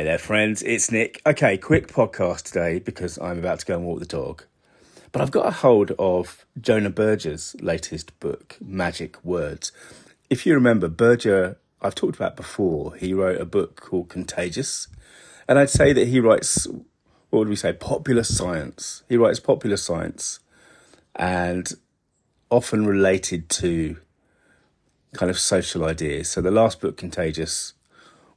Hey there, friends. It's Nick. Okay, quick podcast today because I'm about to go and walk the dog. But I've got a hold of Jonah Berger's latest book, Magic Words. If you remember, Berger, I've talked about before, he wrote a book called Contagious. And I'd say that he writes, what would we say, popular science. He writes popular science and often related to kind of social ideas. So the last book, Contagious,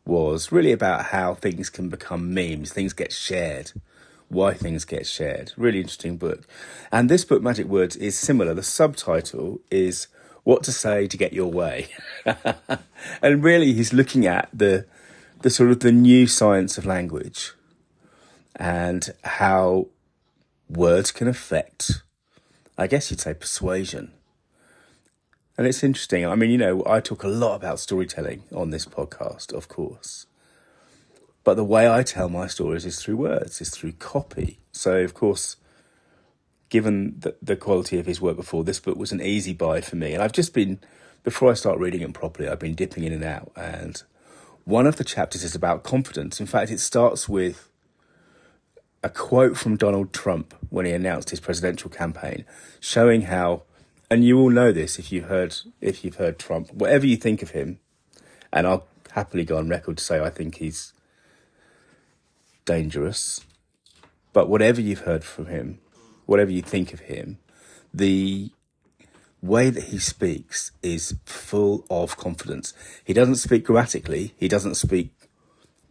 was really about how things can become memes, things get shared, why things get shared. Really interesting book. And this book, Magic Words, is similar. The subtitle is What to Say to Get Your Way. and really, he's looking at the, the sort of the new science of language and how words can affect, I guess you'd say, persuasion. And it's interesting. I mean, you know, I talk a lot about storytelling on this podcast, of course. But the way I tell my stories is through words, is through copy. So, of course, given the, the quality of his work before, this book was an easy buy for me. And I've just been, before I start reading it properly, I've been dipping in and out. And one of the chapters is about confidence. In fact, it starts with a quote from Donald Trump when he announced his presidential campaign, showing how and you all know this if you've heard if you've heard Trump, whatever you think of him, and I'll happily go on record to say I think he's dangerous. But whatever you've heard from him, whatever you think of him, the way that he speaks is full of confidence. He doesn't speak grammatically. He doesn't speak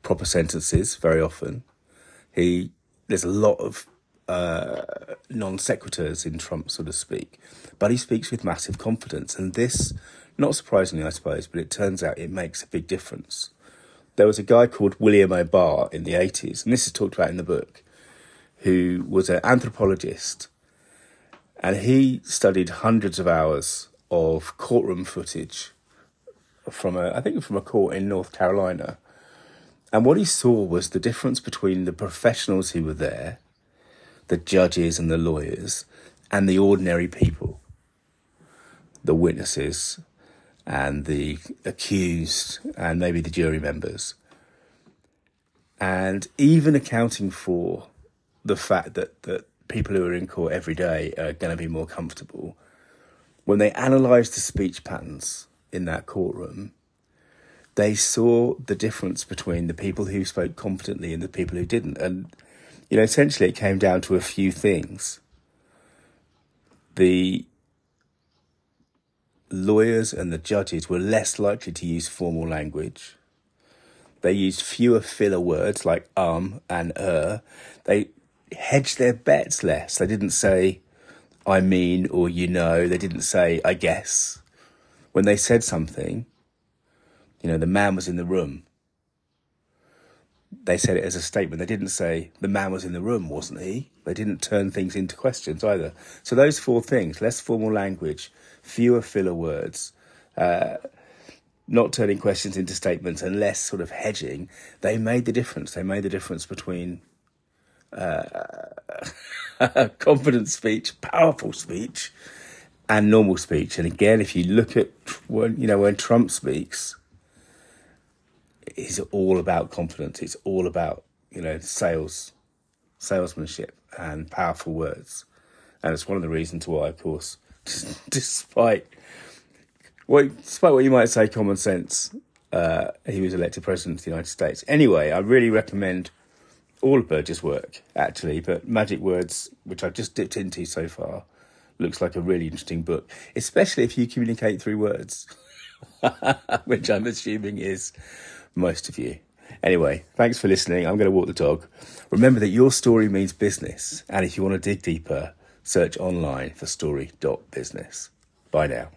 proper sentences very often. He there's a lot of uh, non sequiturs in Trump, so to speak. But he speaks with massive confidence, and this, not surprisingly, I suppose, but it turns out it makes a big difference. There was a guy called William O'Barr in the 80s, and this is talked about in the book, who was an anthropologist, and he studied hundreds of hours of courtroom footage from a, I think from a court in North Carolina. And what he saw was the difference between the professionals who were there the judges and the lawyers and the ordinary people, the witnesses and the accused and maybe the jury members. And even accounting for the fact that, that people who are in court every day are going to be more comfortable, when they analysed the speech patterns in that courtroom, they saw the difference between the people who spoke confidently and the people who didn't. And you know, essentially it came down to a few things. The lawyers and the judges were less likely to use formal language. They used fewer filler words like um and er. They hedged their bets less. They didn't say, I mean, or you know. They didn't say, I guess. When they said something, you know, the man was in the room they said it as a statement. They didn't say the man was in the room, wasn't he? They didn't turn things into questions either. So those four things: less formal language, fewer filler words, uh, not turning questions into statements, and less sort of hedging. They made the difference. They made the difference between uh, confident speech, powerful speech, and normal speech. And again, if you look at when you know when Trump speaks is all about confidence. It's all about you know sales, salesmanship, and powerful words. And it's one of the reasons why, of course, despite what despite what you might say, common sense, uh, he was elected president of the United States. Anyway, I really recommend all of Berger's work actually, but Magic Words, which I've just dipped into so far, looks like a really interesting book, especially if you communicate through words, which I'm assuming is most of you. Anyway, thanks for listening. I'm going to walk the dog. Remember that your story means business. And if you want to dig deeper, search online for story.business. Bye now.